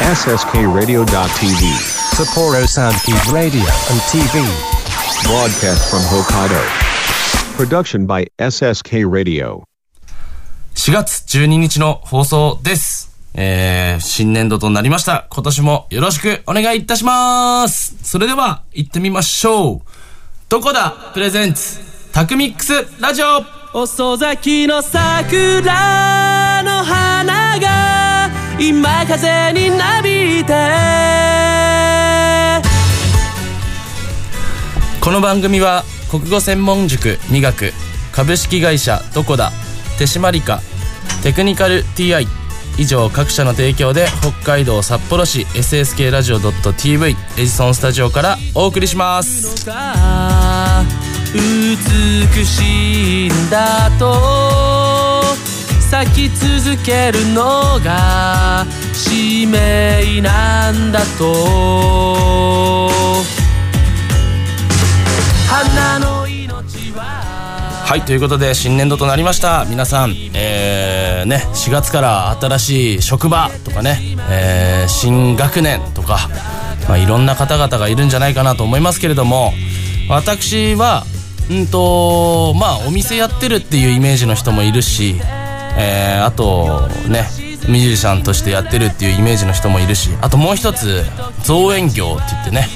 SSKRadio.tv. Sapporo Soundkeep Radio and TV. Broadcast from Hokkaido. Production by SSK Radio. 4月12日の放送です。えー、新年度となりました。今年もよろしくお願いいたします。それでは、行ってみましょう。どこだプレゼンツ、タクミックスラジオ遅咲きの桜の花が今風になびいて。この番組は国語専門塾美学株式会社どこだ手締まりかテクニカル TI 以上各社の提供で北海道札幌市 SSK ラジオ .tv エジソンスタジオからお送りします。美しいんだと。咲き続けるのが使命なんだと。花の命ははいということで新年度となりました。皆さんえー、ね4月から新しい職場とかね、えー新学年とか、まあ、いろんな方々がいるんじゃないかなと思いますけれども私はうんとまあお店やってるっていうイメージの人もいるし、えーあとねミュージシャンとしてやってるっていうイメージの人もいるしあともう一つ造園業って言ってね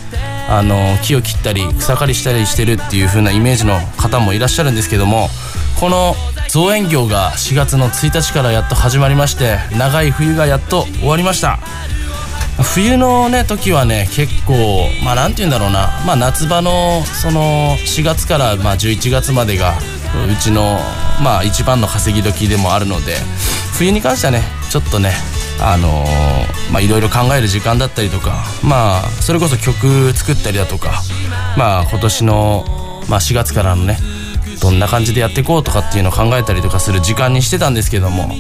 あの木を切ったり草刈りしたりしてるっていう風なイメージの方もいらっしゃるんですけどもこの造園業が4月の1日からやっと始まりまして長い冬がやっと終わりました。冬のね時はね結構まあなんて言うんだろうな。まあ夏場のその4月からまあ11月までがうちのまあ一番の稼ぎ時でもあるので冬に関してはねちょっとねあのーまあいろいろ考える時間だったりとかまあそれこそ曲作ったりだとかまあ今年の、まあ、4月からのねどんな感じでやっていこうとかっていうのを考えたりとかする時間にしてたんですけども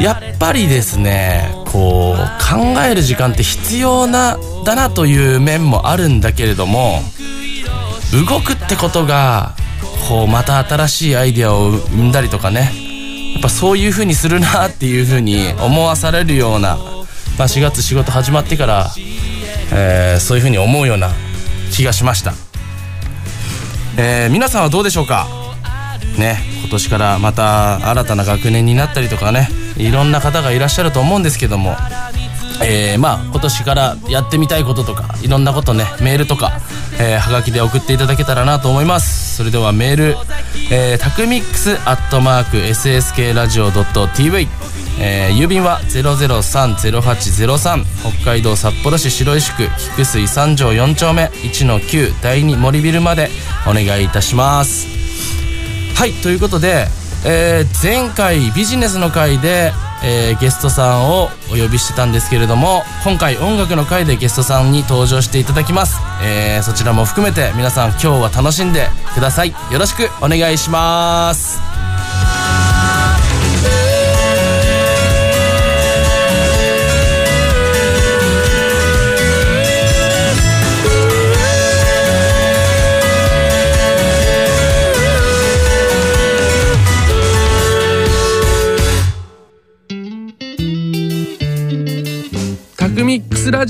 やっぱりですねこう考える時間って必要なだなという面もあるんだけれども動くってことがこうまた新しいアイデアを生んだりとかね。やっぱそういう風にするなっていう風に思わされるような、まあ、4月仕事始まってから、えーそういう風に思うような気がしました、えー皆さんはどうでしょうか？ね今年からまた新たな学年になったりとかねいろんな方がいらっしゃると思うんですけども。えーまあ今年からやってみたいこととかいろんなことねメールとか、えーはがきで送っていただけたらなと思います。それではメール、えー、タクミックスアットマーク SSK ラジオ .tv えー郵便は0030803北海道札幌市白石区菊水三条4丁目1-9第2森ビルまでお願いいたします。はいということで、えー前回ビジネスの回で、えーゲストさんをお呼びしてたんですけれども今回音楽の回でゲストさんに登場していただきます、えーそちらも含めて皆さん今日は楽しんでください。よろしくお願いします。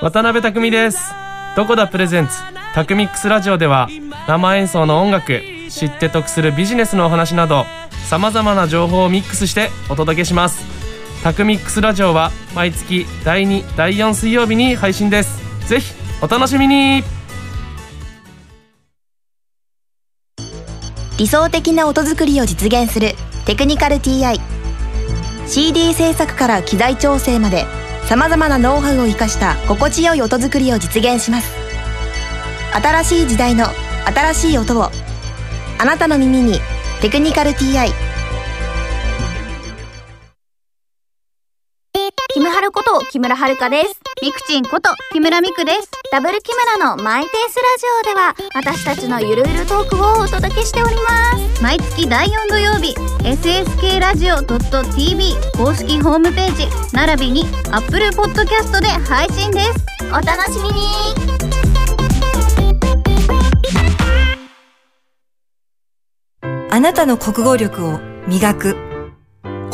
渡辺匠です。どこだプレゼンツ。タクミックスラジオでは生演奏の音楽知って得するビジネスのお話などさまざまな情報をミックスしてお届けします。タクミックスラジオは毎月第2第4水曜日に配信です。ぜひお楽しみに。理想的な音作りを実現するテクニカル TI CD 制作から機材調整までさまざまなノウハウを生かした心地よい音作りを実現します。新しい時代の新しい音をあなたの耳に「テクニカル TI」木木村遥です。ミクチンこと木村ミクです。ダブル木村のマイペースラジオでは私たちのゆるゆるトークをお届けしております。毎月第4土曜日、SSK ラジオ .tv 公式ホームページ、並びに Apple Podcast で配信です。お楽しみにあなたの国語力を磨く。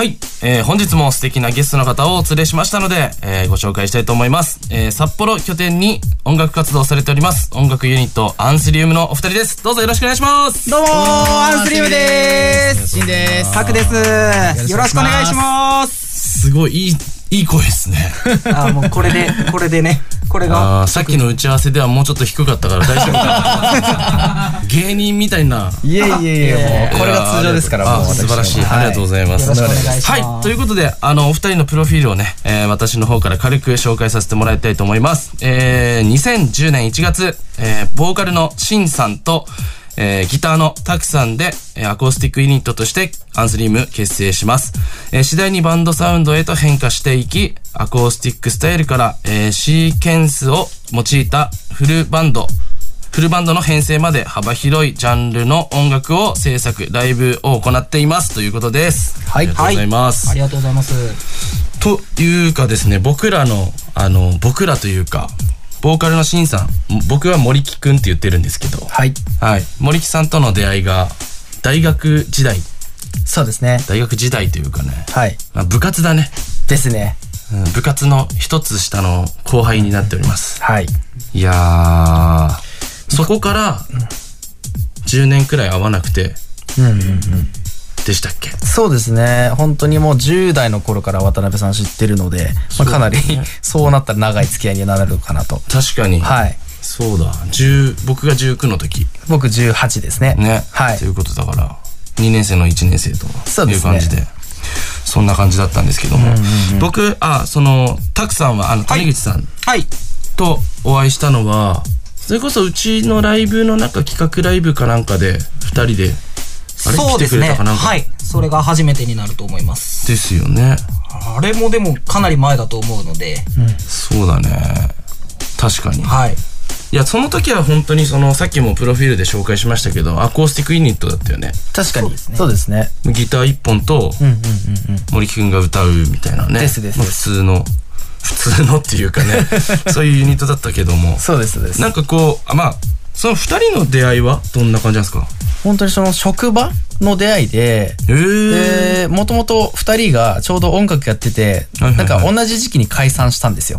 はい、えー本日も素敵なゲストの方をお連れしましたので、えーご紹介したいと思います。えー札幌拠点に音楽活動をされております、音楽ユニットアンスリウムのお二人です。どうぞよろしくお願いします。どうもーアンスリウムでーす。シンです。タクです。よろしくお願いします。すごいいい、いい声ですね。あーもうこれでこれでねこれがさっきの打ち合わせではもうちょっと低かったから大丈夫かな芸人みたいな。いえいえいえもうこれが通常ですからあもう私素晴らしい、はありがとうございます。はい。ということで、あの、お二人のプロフィールをね、えー私の方から軽く紹介させてもらいたいと思います。えー、2010年1月、えー、ボーカルのシンさんと、えーギターのタクさんで、えーアコースティックユニットとしてアンスリーム結成します。えー次第にバンドサウンドへと変化していき、アコースティックスタイルから、えーシーケンスを用いたフルバンド、フルバンドの編成まで幅広いジャンルの音楽を制作、ライブを行っていますということです。はいありがとうございます。ありがとうございますというかですね、僕らの、あの、僕らというか、ボーカルのシンさん、僕は森木くんって言ってるんですけど、はい。はい。森木さんとの出会いが、大学時代、そうですね。大学時代というかね、はい。まあ、部活だね。ですね。うん部活の一つ下の後輩になっております。はい。いやー、そこから、10年くらい会わなくて、うんうんうんでしたっけ？そうですね本当にもう10代の頃から渡辺さん知ってるので、まあ、かなり そうなったら長い付き合いになるかなと確かに。はいそうだ。10、僕が19の時。僕18ですねね。はいということだから、2年生の1年生という感じで。そんな感じだったんですけども。僕、あ、その、たくさんは、あの、谷口さんはいとお会いしたのは、それこそうちのライブのなんか企画ライブかなんかで、2人で、そうですね。くれたかなんか。はい。それが初めてになると思います。ですよね。あれもでもかなり前だと思うので。そうだね。確かに。はい。いや、その時は本当にその、さっきもプロフィールで紹介しましたけど、アコースティックユニットだったよね。確かにそうですねギター一本と、うんうんうんうん森木くんが歌うみたいなね。ですですまあ普通の、普通のっていうかね、そういうユニットだったけども。そうですそうですなんかこう、あまあ、その二人の出会いはどんな感じなんですか？本当にその職場の出会いで、で、もともと二人がちょうど音楽やってて、なんか同じ時期に解散したんですよ。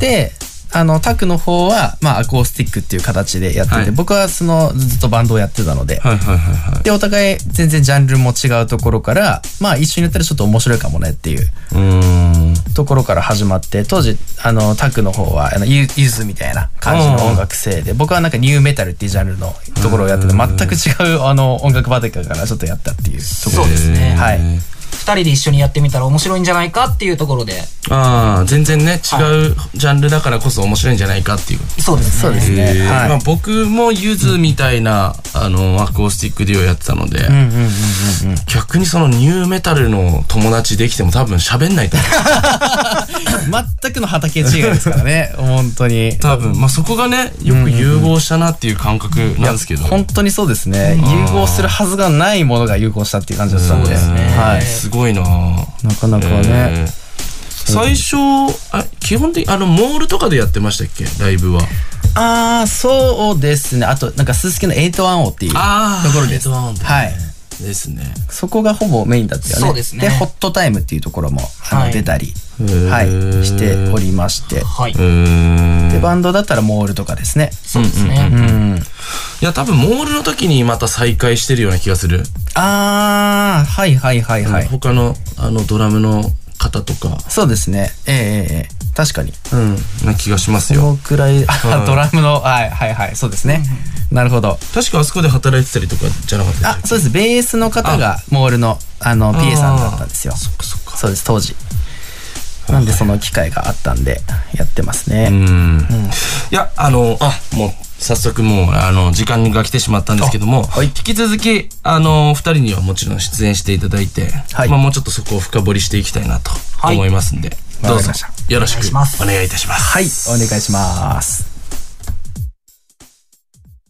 で、あの、タクの方は、まあ、アコースティックっていう形でやってて、はい僕はその、ずっとバンドをやってたので、はいはいはいはい。で、お互い全然ジャンルも違うところから、まあ、一緒にやったらちょっと面白いかもねっていう。ところから始まって、当時、あの、タクの方は、あの、ゆゆずみたいな感じの音楽性で、僕はなんかニューメタルっていうジャンルのところをやってて、全く違う、あの、音楽畑からちょっとやったっていうところですねはい。二人で一緒にやってみたら面白いんじゃないかっていうところで。ああ、全然ね、違うジャンルだからこそ面白いんじゃないかっていう。そうですね。そうですねへーはいまあ僕もゆずみたいな、あの、アコースティックデュオやってたので、うんうんうんうんうん。逆にそのニューメタルの友達できても多分喋んないと思う。全くの畑違いですからね、本当に。多分、まあそこがね、よく融合したなっていう感覚なんですけど。本当にそうですね。うん融合するはずがないものが融合したっていう感じだったんで。ねはい。すごいななかなかね。えー最初、あ、基本的に、あの、モールとかでやってましたっけ？ライブは。ああ、そうですね。あと、なんか、すすきの810っていうところです。810ってねはい。ですね。そこがほぼメインだったよね。そうですねホットタイムっていうところも、あのはい出たり、ーはい、しておりまして。はい。で、バンドだったらモールとかですね。そうですね。うん。いや、多分モールの時にまた再開してるような気がする。あー、はいはいはいはい。他の、あの、ドラムの方とか、そうですね。ええええええ確かに。うん、な気がしますそよ。のくらい、あうんドラムの、はいはいはい、そうですね。なるほど。確かあそこで働いてたりとかじゃなかったあ、そうです。ベースの方がモールの、あの、PA さんだったんですよ。そっかそっか。そうです、当時。なんでその機会があったんで、やってますね。うん。いや、あの、あ、もう、早速もう、あの、時間が来てしまったんですけども、引き続き、あの、二人にはもちろん出演していただいて、はいまあもうちょっとそこを深掘りしていきたいなと思いますんで、どうぞよろしくお願いいたします。はい、お願いします。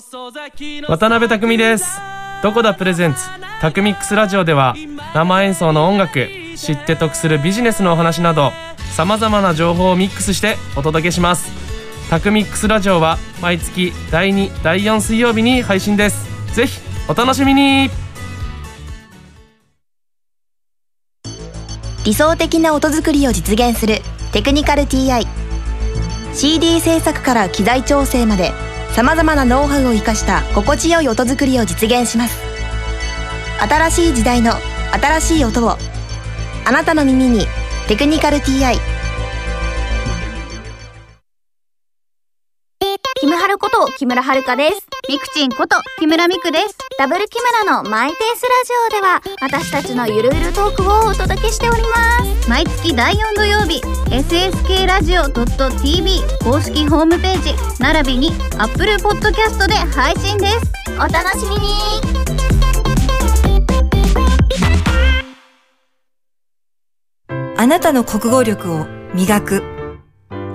渡辺匠です。どこだプレゼンツ。タクミックスラジオでは生演奏の音楽知って得するビジネスのお話などさまざまな情報をミックスしてお届けします。タクミックスラジオは毎月第2第4水曜日に配信です。ぜひお楽しみに。理想的な音作りを実現するテクニカル TI CD 制作から機材調整までさまざまなノウハウを生かした心地よい音作りを実現します。新しい時代の新しい音をあなたの耳に「テクニカル TI」木村遥です。ミクチンこと木村ミクです。ダブル木村のマイペースラジオでは私たちのゆるゆるトークをお届けしております。毎月第4土曜日、SSK ラジオ .tv 公式ホームページ並びに Apple Podcast で配信です。お楽しみにあなたの国語力を磨く。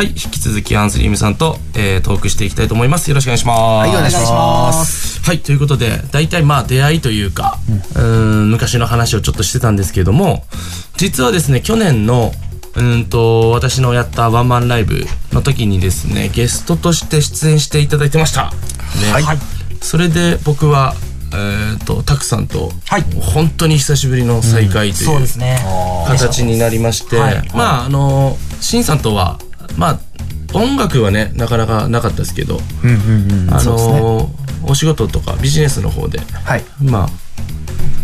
はい、引き続きアンスリームさんと、えートークしていきたいと思います。よろしくお願いします。はい、お願いします。はい、ということで、大体まあ出会いというか、うーん、昔の話をちょっとしてたんですけども、実はですね、去年の、うーんと、私のやったワンマンライブの時にですね、ゲストとして出演していただいてました。ね。はいそれで僕は、えっ、と、たくさんと、本当に久しぶりの再会という。形になりまして、はいまああのしんさんとはまあ音楽はねなかなかなかったですけど、うんうんうん。あそうですね。のお仕事とかビジネスの方ではい。まあ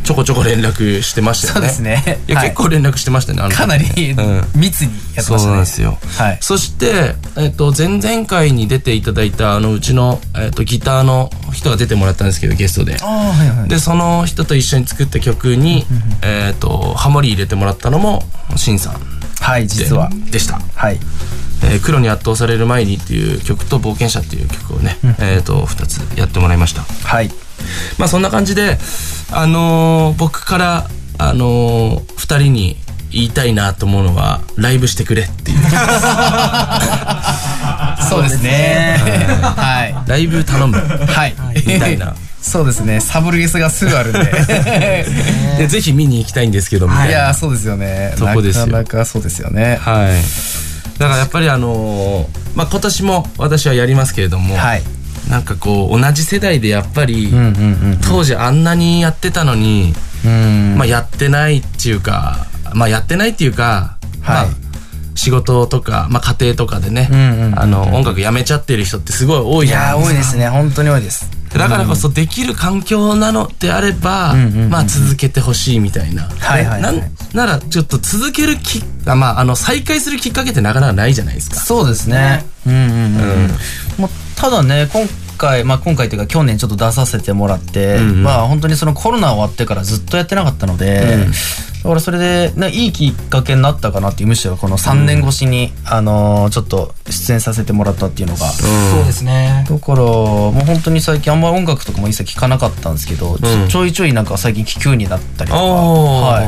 ちょこちょこ連絡してましたよねそうですね。いや、はい結構連絡してましたねあの時かなりうん密にやってそうましたね。なんですよはい。そして、えっと前々回に出ていただいたあのうちの、えっとギターの人が出てもらったんですけどゲストでああ、はいはい。でその人と一緒に作った曲に、えっとハモリ入れてもらったのもしんさんはい、実は。でしたはい。えー黒に圧倒される前にっていう曲と冒険者っていう曲をね、えっ、と、二つやってもらいました。はい。まあそんな感じで、あのー僕から、あのー二人に言いたいなと思うのは、ライブしてくれっていう。そうですね。はい。ライブ頼む。はい。みたいな。そうですね。サブリゲスがすぐあるんで。でぜひ見に行きたいんですけど、みたいな。いやー、そうですよね。そこですよなかなかそうですよね。はい。だからやっぱりあのーまあ今年も私はやりますけれども、はい。なんかこう、同じ世代でやっぱり。当時あんなにやってたのに、うん。まあやってないっていうか、まあやってないっていうか、まあはい仕事とか、まあ、家庭とかでね、あの音楽やめちゃってる人ってすごい多いじゃないですか多いですね本当に多いですだからこそできる環境なのであれば、まあ続けてほしいみたいな。はいはいはいなんならちょっと続けるきあまああの再開するきっかけってなかなかないじゃないですか。そうですね。うんうんうん。うん、もうただね、今回、まあ今回というか去年ちょっと出させてもらって、うんうん。まあ本当にそのコロナ終わってからずっとやってなかったので、だからそれで、ね、いいきっかけになったかなっていう、むしろこの3年越しに、あのーちょっと出演させてもらったっていうのが。そうですね。だから、もう本当に最近あんまり音楽とかも一切聞かなかったんですけど、ちょいちょいなんか最近聞くようになったりとか、はい。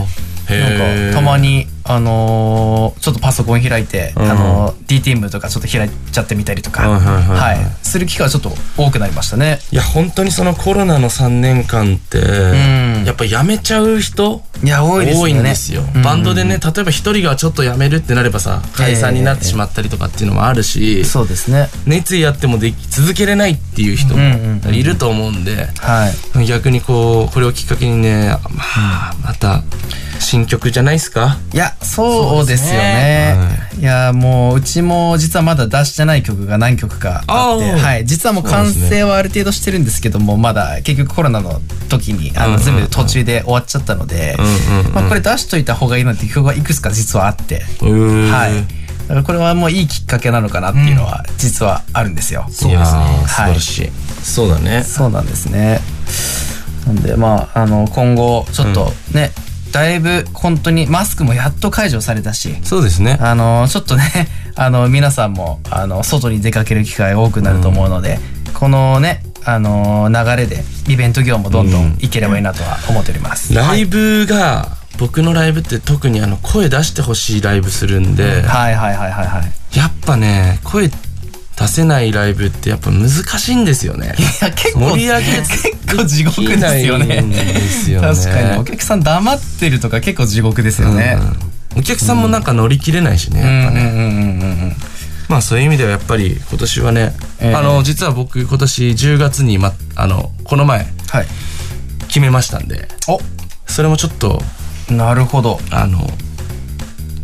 なんかたまに、あのーちょっとパソコン開いて、うん。あのー DTM とかちょっと開いちゃってみたりとか、はいはいはいはい。はい。する機会はちょっと多くなりましたね。いや本当にそのコロナの3年間って、ん。やっぱやめちゃう人いや多いですよね。んですよ、うん。バンドでね例えば一人がちょっとやめるってなればさ解散になってしまったりとかっていうのもあるし、そうですね。熱意あってもでき続けれないっていう人もいると思うんで、はい。逆にこうこれをきっかけにねまあまた新曲じゃないですか？いや、そうですよね。いや、もう、うちも実はまだ出してない曲が何曲かあって、はい。実はもう完成はある程度してるんですけども、まだ結局コロナの時に、あの、うんうん全部途中で終わっちゃったので、うんうんうんまあこれ出しといた方がいいなっていう曲がいくつか実はあって、ーはい。だからこれはもういいきっかけなのかなっていうのは実はあるんですよ。いやー素晴らしい、そうだねそうなんですね。なんでまああの今後ちょっとね、だいぶ本当にマスクもやっと解除されたし、そうですね。あのちょっとね あの皆さんもあの外に出かける機会多くなると思うので、このねあの流れでイベント業もどんどんいければいいなとは思っております。ライブが、僕のライブって特にあの声出してほしいライブするんで、はいはいはいはいはい。やっぱね声出せないライブってやっぱ難しいんですよねいや結構盛り上げ結構地獄ですよね。よね確かにお客さん黙ってるとか結構地獄ですよね。お客さんもなんか乗り切れないしね。まあそういう意味ではやっぱり今年はね、ええあの実は僕今年10月に、ま、あのこの前はい。決めましたんでおそれもちょっとなるほど。あの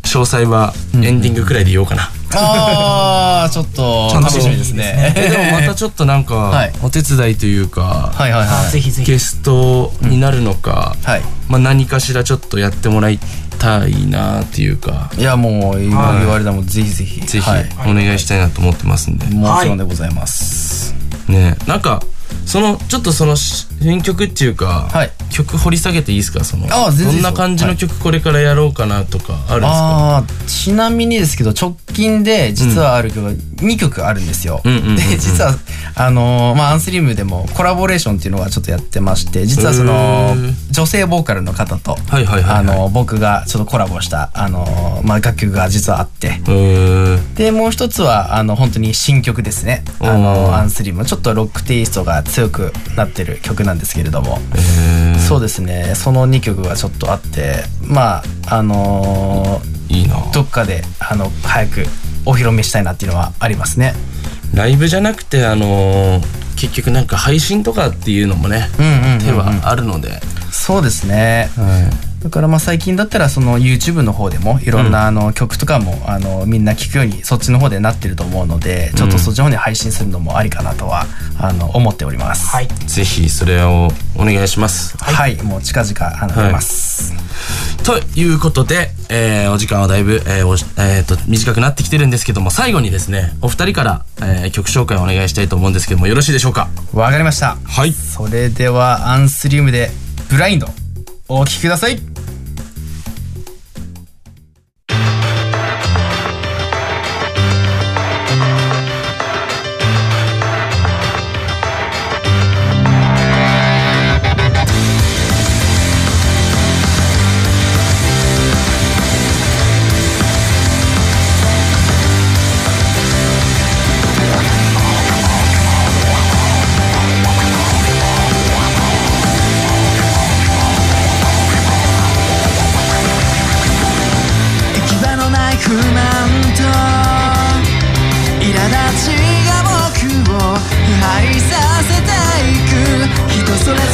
詳細はエンディングくらいで言おうかな、ああ ちょっとちゃんと楽しみですね。えでもまたちょっとなんか、はいお手伝いというか、はいはいはい。ぜひぜひ。ゲストになるのか、はい。まあ、何かしらちょっとやってもらいたいなっていうかいやもう今言われたらもうぜひぜひぜひはいお願いしたいなと思ってますんで、もちろんでございます。ねなんかそのちょっとその新曲っていうか、はい。曲掘り下げていいですか？そのあどんな感じの曲これからやろうかなとかあるんですか、ああちなみにですけど直近で実はある曲が2曲あるんですよ。うんうんうんうんで実はあのーまあアンスリムでもコラボレーションっていうのがちょっとやってまして実はその女性ボーカルの方とはいはいはいはい。あのー僕がちょっとコラボしたあのーまあ楽曲が実はあって。でもう一つはあの本当に新曲ですね。あおのー。アンスリム。ちょっとロックテイストが強くなってる曲なんですけれども。えそうですね。その2曲がちょっとあって。まああのー、いいな。ーどっかであの早くお披露目したいなっていうのはありますね。ライブじゃなくてあのー結局なんか配信とかっていうのもね、うんうんうんうん。手はあるので、そうですねだからまあ最近だったらその YouTube の方でもいろんなあの曲とかもあのみんな聴くようにそっちの方でなってると思うのでちょっとそっちの方に配信するのもありかなとはあの思っておりますはい。ぜひそれをお願いしますはい、もう近々あのはい出ます。ということで、えーお時間はだいぶ、えーえーと短くなってきてるんですけども最後にですねお二人から、えー曲紹介をお願いしたいと思うんですけどもよろしいでしょうか？わかりました。はいそれではアンスリウムでブラインドお聴きください。「と苛立ちが僕を腐敗させていく。人それぞれ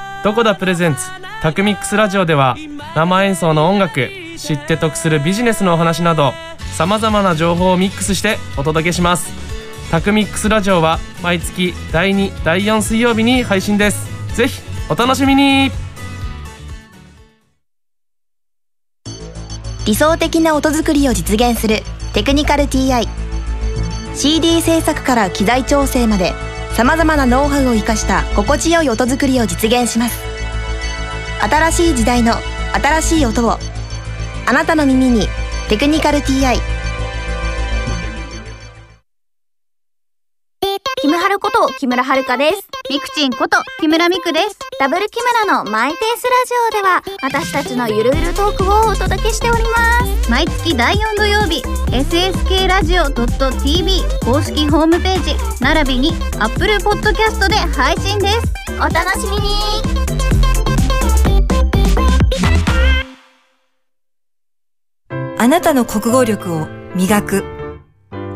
どこだプレゼンツ？タクミックスラジオでは生演奏の音楽知って得するビジネスのお話などさまざまな情報をミックスしてお届けします。タクミックスラジオは毎月第2第4水曜日に配信です。ぜひお楽しみに。理想的な音作りを実現するテクニカル TI CD 制作から機材調整までさまざまなノウハウを生かした心地よい音作りを実現します。新しい時代の新しい音をあなたの耳に「テクニカル TI」キムハルこと木村遥です。ミクチンこと木村ミクです。ダブル木村のマイペースラジオでは私たちのゆるゆるトークをお届けしております。毎月第4土曜日、SSK ラジオ .tv 公式ホームページ、並びに Apple Podcast で配信です。お楽しみにあなたの国語力を磨く。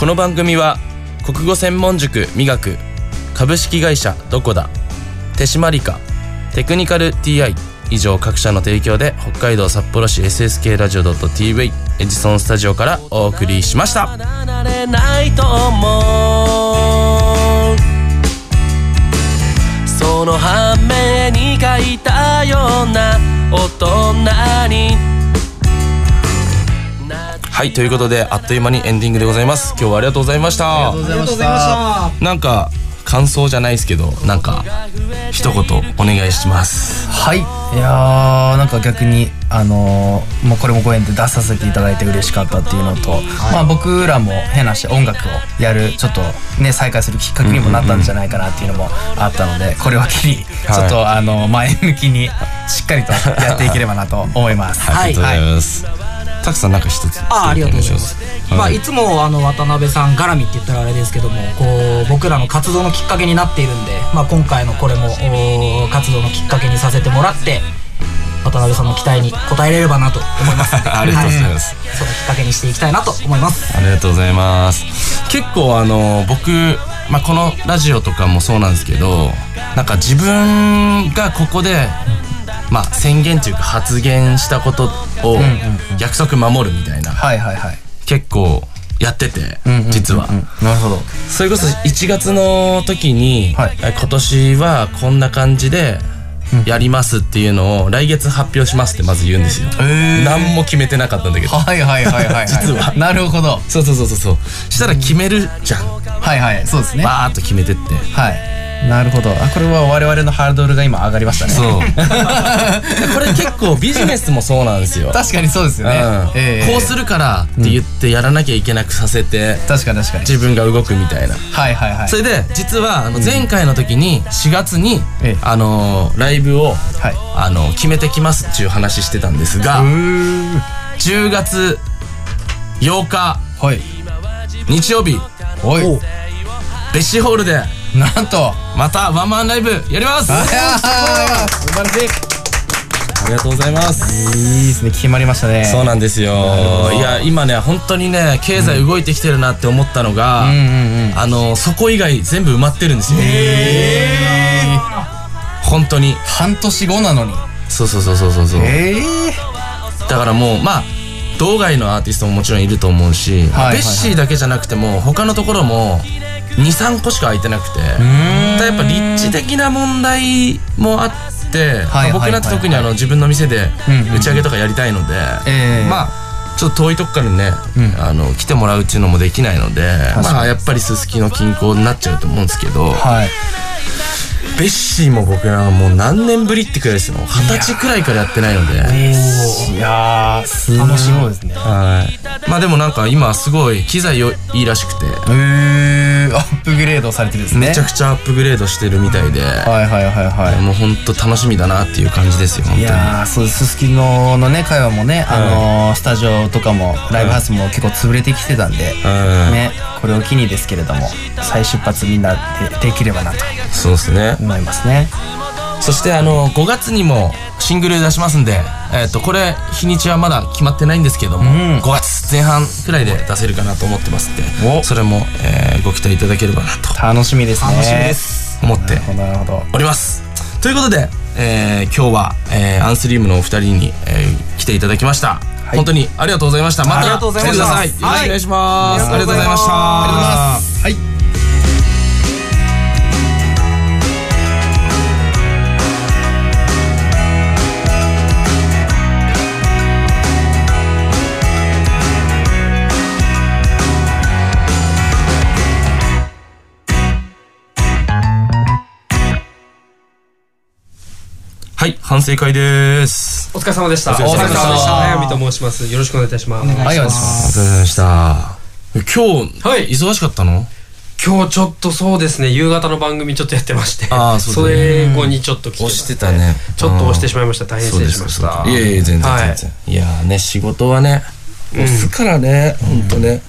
この番組は国語専門塾磨く株式会社どこだ手締まりかテクニカル TI 以上各社の提供で北海道札幌市 SSK ラジオ .tv エジソンスタジオからお送りしました。その反面に書いたような大人にはいということであっという間にエンディングでございます。今日はありがとうございました。ありがとうございました。なんか感想じゃないですけどなんか一言お願いします。はい。いやーなんか逆にあのーもうこれもご縁で出させていただいて嬉しかったっていうのと、まあ僕らも変なし音楽をやるちょっとね再開するきっかけにもなったんじゃないかなっていうのもあったのでこれを機にちょっとあの前向きにしっかりとやっていければなと思います。ありがとうございますたくさんなんか一つあありがとうございます。まあ、はい。いつもあの渡辺さん絡みって言ったらあれですけどもこう僕らの活動のきっかけになっているんで、まあ、今回のこれもお活動のきっかけにさせてもらって渡辺さんの期待に応えれればなと思います。ありがとうございます。はい。そのきっかけにしていきたいなと思います。ありがとうございます。結構あの僕、まあ、このラジオとかもそうなんですけどなんか自分がここで、まあ、宣言というか発言したことを約束守るみたいな、はいはいはい。結構やってて、実は。なるほど。それこそ1月の時に、え今年はこんな感じでやりますっていうのを来月発表しますってまず言うんですよ。何も決めてなかったんだけど。はいはいはいはいはい実は。なるほどそうそうそうそうそう。したら決めるじゃん。はいはいそうですねバーっと決めてって。はいなるほどあこれは我々のハードルが今上がりましたねそう これ結構ビジネスもそうなんですよ。確かにそうですよねうんええこうするからって言ってやらなきゃいけなくさせて、確かに確かに自分が動くみたいな。はいはいはいそれで実はあの前回の時に4月に、あのーライブを、あの決めてきますっていう話してたんですが10月8日、日曜日ベッシーホールでなんと。またワンマンライブやります。素晴らしいありがとうございます。いいですね。決まりましたね。そうなんですよ。いや今ね本当にね経済動いてきてるなって思ったのが、あのそこ以外全部埋まってるんですよ本当に。半年後なのに。そうそうそうそうそうそう。えだからもうまあ道外のアーティストももちろんいると思うし、はいはいベッシーだけじゃなくても他のところも23個しか空いてなくて。やっぱ立地的な問題もあって、まあ僕なんて特にあの自分の店で打ち上げとかやりたいので、ええ。まあちょっと遠いとこからね、あの来てもらうっていうのもできないのでまあやっぱりすすきの近郊になっちゃうと思うんですけど、ベッシーも僕らもう何年ぶりってくらいですよ。二十歳くらいからやってないので。いやーすごい。ですね。はい。まあでもなんか今すごい機材よいいらしくて。へーアップグレードされてるんですね。めちゃくちゃアップグレードしてるみたいで。はいはいはいはい。もう本当楽しみだなっていう感じですよ本当に。いやーそうす。すきののね会話もね、あのースタジオとかもライブハウスも結構潰れてきてたんで、ねこれを機にですけれども再出発みんなでできればなとそうですね。思いますね。そしてあの5月にもシングル出しますんで、えっとこれ日にちはまだ決まってないんですけども、5月前半くらいで出せるかなと思ってますんでそれも、えーご期待いただければなと楽しみですね。楽しみです。思っております。ということで、えー今日は、えーアンスリウムのお二人に、えー来ていただきました、本当にありがとうございました。また来てください。よろしくお願いします、はい。ありがとうございました。ありがとうございます。はいはい反省会です。お疲れ様でした。お疲れ様でした。早見と申します。よろしくお願いいたします。はいお願いします。お疲れ様でした。今日、忙しかったの？今日ちょっとそうですね、夕方の番組ちょっとやってまして、そうだね。れ後にちょっと来てま押してたね。ちょっと押してしまいました。大変失礼しました。いやいや全然はい。全然いやーね仕事はねうん。押すからね。本当ね。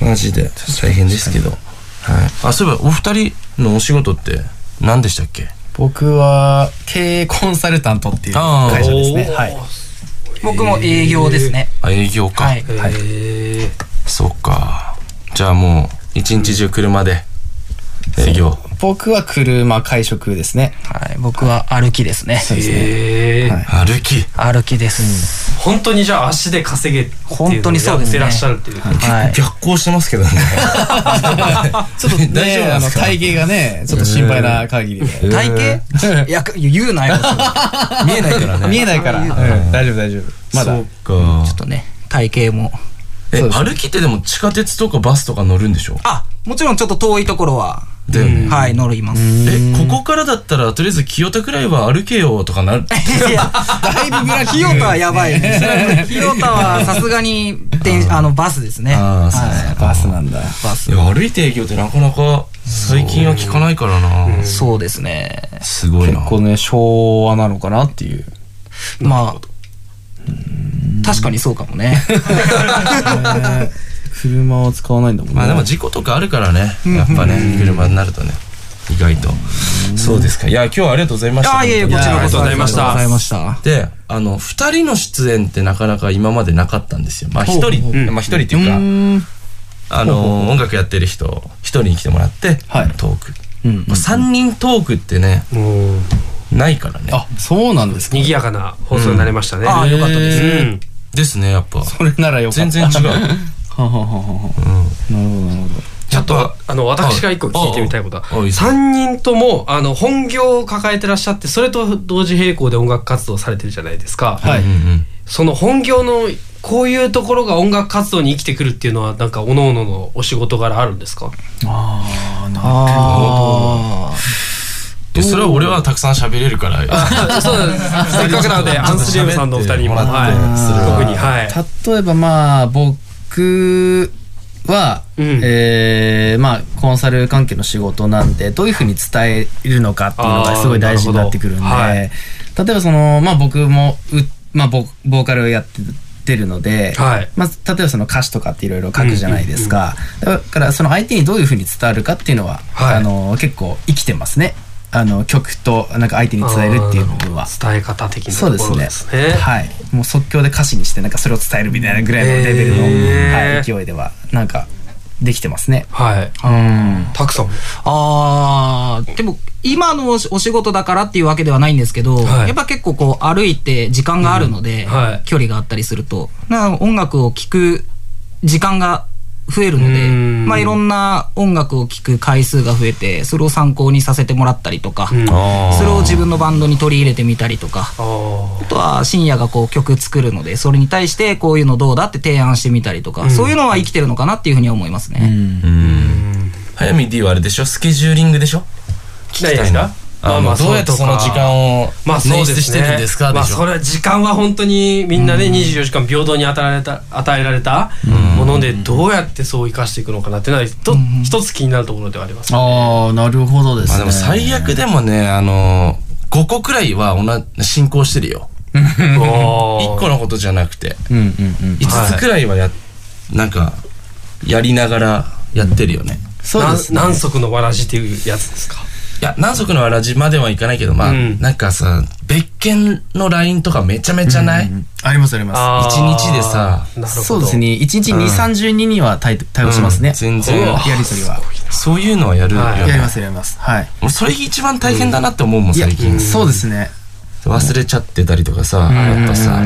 マジで。大変ですけど。はい。あそういえばお二人のお仕事って何でしたっけ？僕は経営コンサルタントっていう会社ですね。はい。僕も営業ですね。あ営業か。はい。はい。そっか。じゃあもう一日中車で営業。僕は車会食ですね。はい。僕は歩きですね。そうですね。へー。歩き。歩きです、本当にじゃあ足で稼げ本当にそうですね。やってらっしゃるっていう。はい。逆行してますけどね。ちょっとね あの体型がねちょっと心配な限りで。体型？いや言うなよ。見えないからね。見えないから、うん。大丈夫大丈夫。まだ。そうか。ちょっとね体型も。え歩きってでも地下鉄とかバスとか乗るんでしょ？あもちろんちょっと遠いところはだよね。はい乗ります。えここからだったらとりあえず清田くらいは歩けよとかなる？いや だいぶブラ清田はやばい清田はさすがに電あのバスですね。ああバスなんだ。バス。いや歩いて営業ってなかなか最近は聞かないからな。そうですね。すごいな。結構ね昭和なのかなっていう。まあ確かにそうかもね 車を使わないんだもんね。まあでも事故とかあるからね。やっぱね車になるとね。意外と。そうですか。いや今日はありがとうございました。あいえいえこちらこそありがとうございました。であの2人の出演ってなかなか今までなかったんですよ。まあ1人まあ1人っていうかあの音楽やってる人1人に来てもらってトーク。3人トークってねないからね。あそうなんですか。賑やかな放送になりましたね。ああよかったです。うん。ですねやっぱ。それならよかった。全然違う はははははなるほどなるほどちょっとあの私が一個聞いてみたいことは。ああい。いです3人ともあの本業を抱えてらっしゃってそれと同時並行で音楽活動されてるじゃないですか、はい。その本業のこういうところが音楽活動に生きてくるっていうのはなんか各々のお仕事柄あるんですか？ああなるあでそれは俺はたくさん喋れるから。そうなんです。せっかくなのでアンスリウムさんのお二人にももらってはいそれは特にはい。例えばまあ僕は、うん。えーまあコンサル関係の仕事なんでどういうふうに伝えるのかっていうのがすごい大事になってくるんで、あーなる例えばそのまあ僕もう、まあ、ボボーカルをやってるので、はい。まあ、例えばその歌詞とかっていろいろ書くじゃないですか、だからその相手にどういうふうに伝わるかっていうのは、はい。あの結構生きてますねあの曲となんか相手に伝えるっていう部分は。伝え方的なところそうですねですねはいもう即興で歌詞にしてなんかそれを伝えるみたいなぐらいのレベルの、はい、勢いではなんかできてますね。はい。うん。たくさん。あーでも今のお仕事だからっていうわけではないんですけど、はいやっぱ結構こう歩いて時間があるので、はい距離があったりするとな音楽を聴く時間が増えるので、うん。まあ、いろんな音楽を聴く回数が増えてそれを参考にさせてもらったりとか、うん。それを自分のバンドに取り入れてみたりとかあとは深夜がこう曲作るのでそれに対してこういうのどうだって提案してみたりとか、うん。そういうのは生きてるのかなっていうふうには思いますね。うん。早見 D はあれでしょ？スケジューリングでしょ？聞きたいですか？あのどうやってその時間をまあそうですね。捻出してるんですか？まあでしょ。それは時間は本当にみんなね24時間平等に与えられた与えられたものでどうやってそう生かしていくのかなっていうのは一つ気になるところではありますね。ああ、なるほどですね。まあでも最悪でもね、あのー、5個くらいは同じ進行してるよ。1個のことじゃなくて。うんうんうん。5つくらいはや、なんか、やりながらやってるよね。そうですね。何足のわらじっていうやつですか？いや、何足のわらじまではいかないけど、まあ、うんなんかさ、別件の LINE とかめちゃめちゃない、ありますあります。あー一日でさそうですね。1日2、うん30人には対対応しますね。うん全然やりとりは。そういうのはやるよね。はいやりますやります。はい。俺それ一番大変だなって思うもん、最近。そうですね。忘れちゃってたりとかさ、やっぱさ、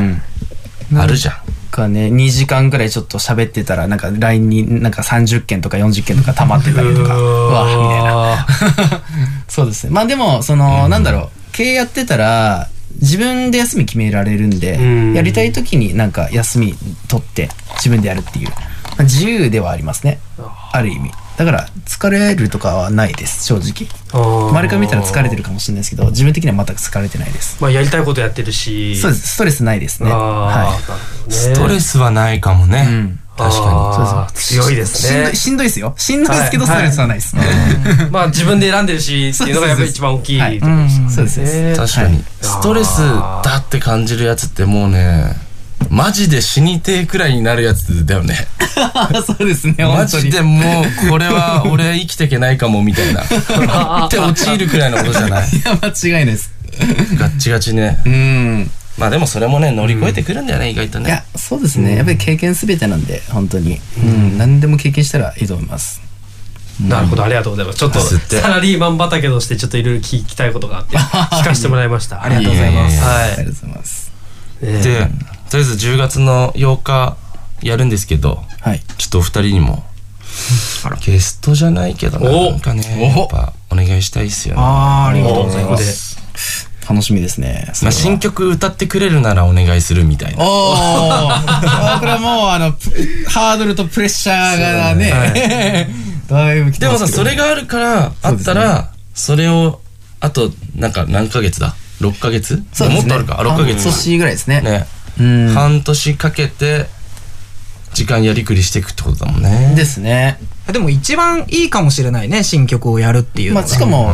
あるじゃん。かね、2時間ぐらいちょっと喋ってたら、なんか LINE になんか30件とか40件とか溜まってたりとか、うわ、みたいな。そうですね。まあでも、その、なんだろう、経営やってたら、自分で休み決められるんで、うんやりたい時になんか休み取って自分でやるっていう、まあ自由ではありますね。ある意味。だから、疲れるとかはないです、正直。周りから見たら疲れてるかもしれないですけど、自分的には全く疲れてないです。まあやりたいことやってるしそうです。ストレスないですね。はい。ねストレスはないかもね。確かあー強いですねしんどい、しんどいですよ。しんどいですけど、ストレスはないです。まあ自分で選んでるしっていうのがやっぱり一番大きいところですよねそうですに。確かに。ストレスだって感じるやつってもうね、マジで死にてえくらいになるやつだよね。そうですね、マ本当に。ジでもう、これは俺生きていけないかもみたいな。って陥るくらいのことじゃない。いや、間違いないです。ガッチガチね。うん。まあでもそれもね、乗り越えてくるんだよね、意外とね。いや、そうですね。やっぱり経験すべてなんで、本当に。うん。何でも経験したらいいと思います。なるほどありがとうございますちょっとサラリーマン畑としてちょっといろいろ聞きたいことがあって聞かせてもらいましたありがとうございます。はいありがとうございます。ねで、とりあえず10月の8日やるんですけど、はい。ちょっとお二人にも、ゲストじゃないけどな、んかね、やっぱお願いしたいっすよね。あーありがとうございま。ます楽しみですね。まあ、新曲歌ってくれるならお願いするみたいな。おーこれはもう、あの、プハードルとプレッシャーがね、だいぶ来てでもさ、それがあるから、あったら、それを、あと、なんか何ヶ月だ ?6 ヶ月？そうですねもっとあるか ?6 ヶ月？半年ぐらいですね。ね。うん。半年かけて、時間やりくりしていくってことだもんね。ですね。でも一番いいかもしれないね、新曲をやるっていう。まあ、しかも、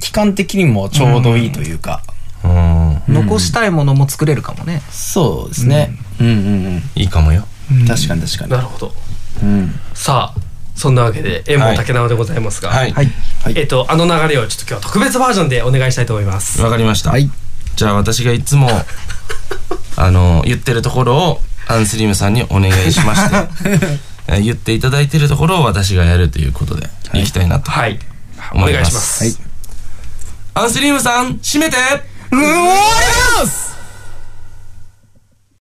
期間的にもちょうどいいというか、うん。残したいものも作れるかもね。そうですね。うんうんいいかもよ。うん。確かに確かに。なるほどうん。さあそんなわけで縁も竹縄でございますが、はい。はい。えっとあの流れをちょっと今日は特別バージョンでお願いしたいと思いますわかりました。はい。じゃあ私がいつも、あの、言ってるところを、アンスリムさんにお願いしまして、えー言っていただいてるところを私がやるということで、い。きたいなとはい。お。願いします、はい。アンスリムさん、閉めて。うおー